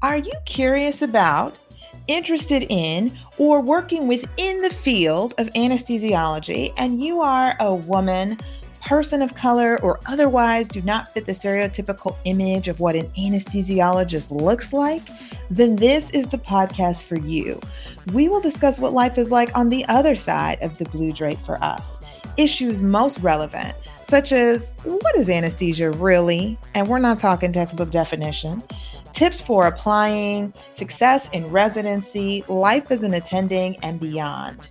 Are you curious about, interested in, or working within the field of anesthesiology and you are a woman? person of color or otherwise do not fit the stereotypical image of what an anesthesiologist looks like, then this is the podcast for you. We will discuss what life is like on the other side of the blue drape for us, issues most relevant, such as what is anesthesia really? And we're not talking textbook definition. Tips for applying, success in residency, life as an attending, and beyond.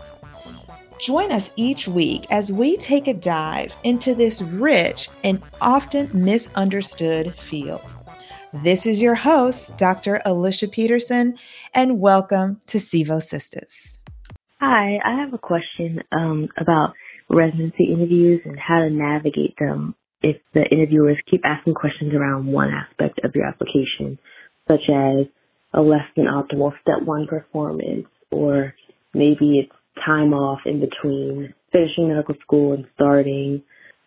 Join us each week as we take a dive into this rich and often misunderstood field. This is your host, Dr. Alicia Peterson, and welcome to Sevo Sistas. Hi, I have a question um, about residency interviews and how to navigate them if the interviewers keep asking questions around one aspect of your application, such as a less than optimal step one performance, or maybe it's time off in between finishing medical school and starting,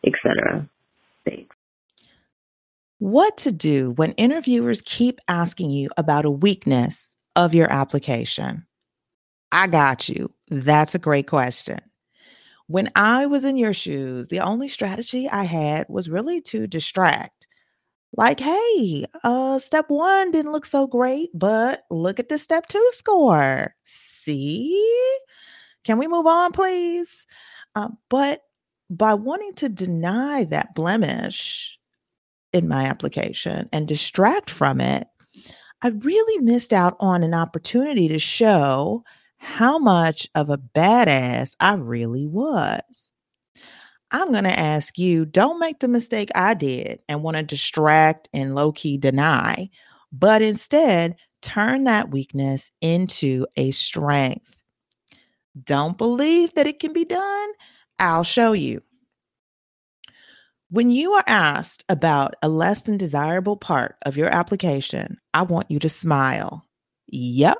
etc. Thanks. What to do when interviewers keep asking you about a weakness of your application? I got you. That's a great question. When I was in your shoes, the only strategy I had was really to distract. Like, hey, uh, step one didn't look so great, but look at the step two score. See? Can we move on, please? Uh, but by wanting to deny that blemish in my application and distract from it, I really missed out on an opportunity to show how much of a badass I really was. I'm going to ask you don't make the mistake I did and want to distract and low key deny, but instead turn that weakness into a strength. Don't believe that it can be done? I'll show you. When you are asked about a less than desirable part of your application, I want you to smile. Yep.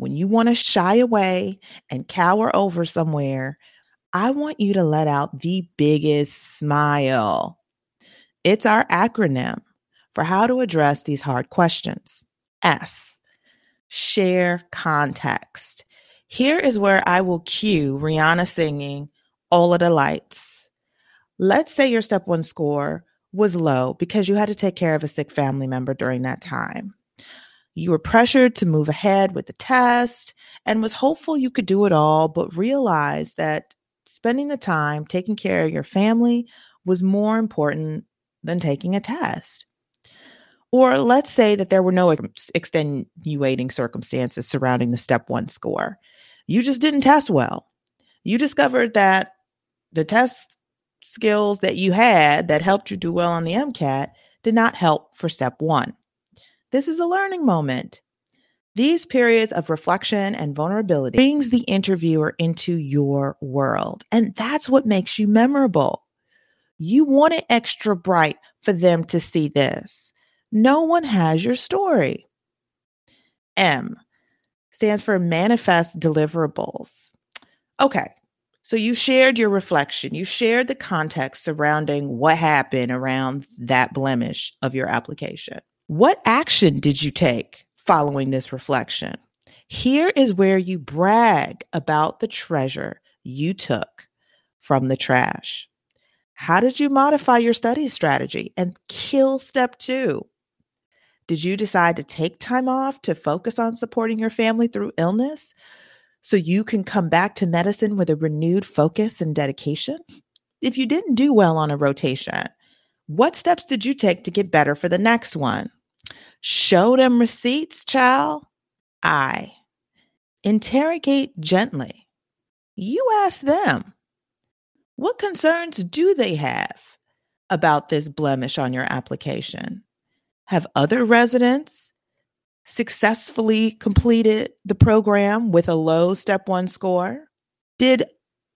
When you want to shy away and cower over somewhere, I want you to let out the biggest smile. It's our acronym for how to address these hard questions. S, share context. Here is where I will cue Rihanna singing All of the Lights. Let's say your step one score was low because you had to take care of a sick family member during that time. You were pressured to move ahead with the test and was hopeful you could do it all, but realized that spending the time taking care of your family was more important than taking a test. Or let's say that there were no extenuating circumstances surrounding the step one score. You just didn't test well. You discovered that the test skills that you had that helped you do well on the MCAT did not help for step one. This is a learning moment. These periods of reflection and vulnerability brings the interviewer into your world. And that's what makes you memorable. You want it extra bright for them to see this. No one has your story. M, stands for manifest deliverables. Okay, so you shared your reflection, you shared the context surrounding what happened around that blemish of your application. What action did you take following this reflection? Here is where you brag about the treasure you took from the trash. How did you modify your study strategy and kill step two? Did you decide to take time off to focus on supporting your family through illness so you can come back to medicine with a renewed focus and dedication? If you didn't do well on a rotation, what steps did you take to get better for the next one? Show them receipts, child. I interrogate gently. You ask them, what concerns do they have about this blemish on your application? Have other residents successfully completed the program with a low step one score? Did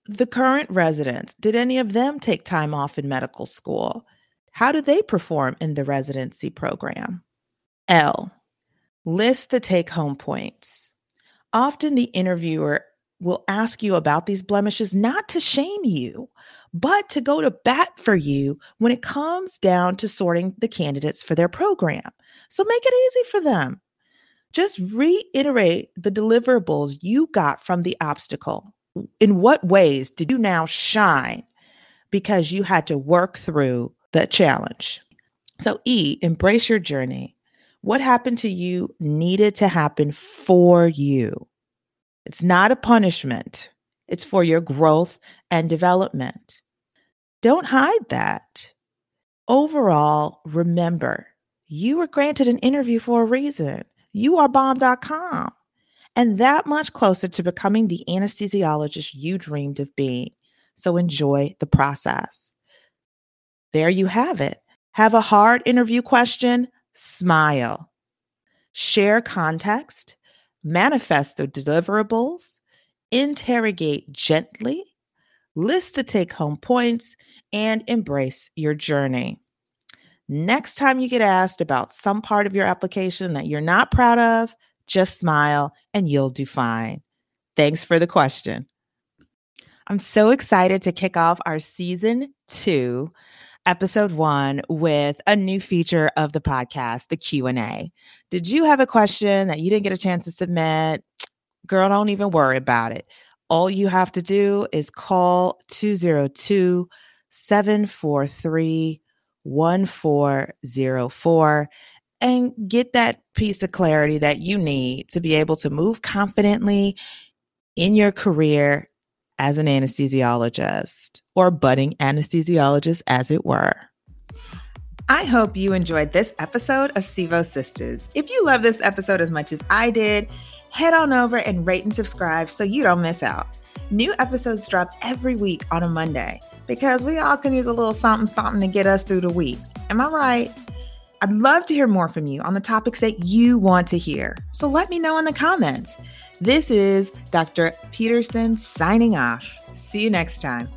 the current residents, did any of them take time off in medical school? How do they perform in the residency program? L, list the take home points. Often the interviewer will ask you about these blemishes not to shame you, but to go to bat for you when it comes down to sorting the candidates for their program. So make it easy for them. Just reiterate the deliverables you got from the obstacle. In what ways did you now shine because you had to work through the challenge? So, E, embrace your journey. What happened to you needed to happen for you. It's not a punishment, it's for your growth and development. Don't hide that. Overall, remember you were granted an interview for a reason. You are bomb.com and that much closer to becoming the anesthesiologist you dreamed of being. So enjoy the process. There you have it. Have a hard interview question? Smile. Share context, manifest the deliverables, interrogate gently, list the take home points, and embrace your journey. Next time you get asked about some part of your application that you're not proud of, just smile and you'll do fine. Thanks for the question. I'm so excited to kick off our season two, episode one, with a new feature of the podcast, the Q&A. Did you have a question that you didn't get a chance to submit? Girl, don't even worry about it. All you have to do is call 202 743 1404 and get that piece of clarity that you need to be able to move confidently in your career as an anesthesiologist or budding anesthesiologist, as it were. I hope you enjoyed this episode of Sevo Sistas. If you love this episode as much as I did, head on over and rate and subscribe so you don't miss out. New episodes drop every week on a Monday because we all can use a little something something to get us through the week. Am I right? I'd love to hear more from you on the topics that you want to hear. So let me know in the comments. This is Dr. Peterson signing off. See you next time.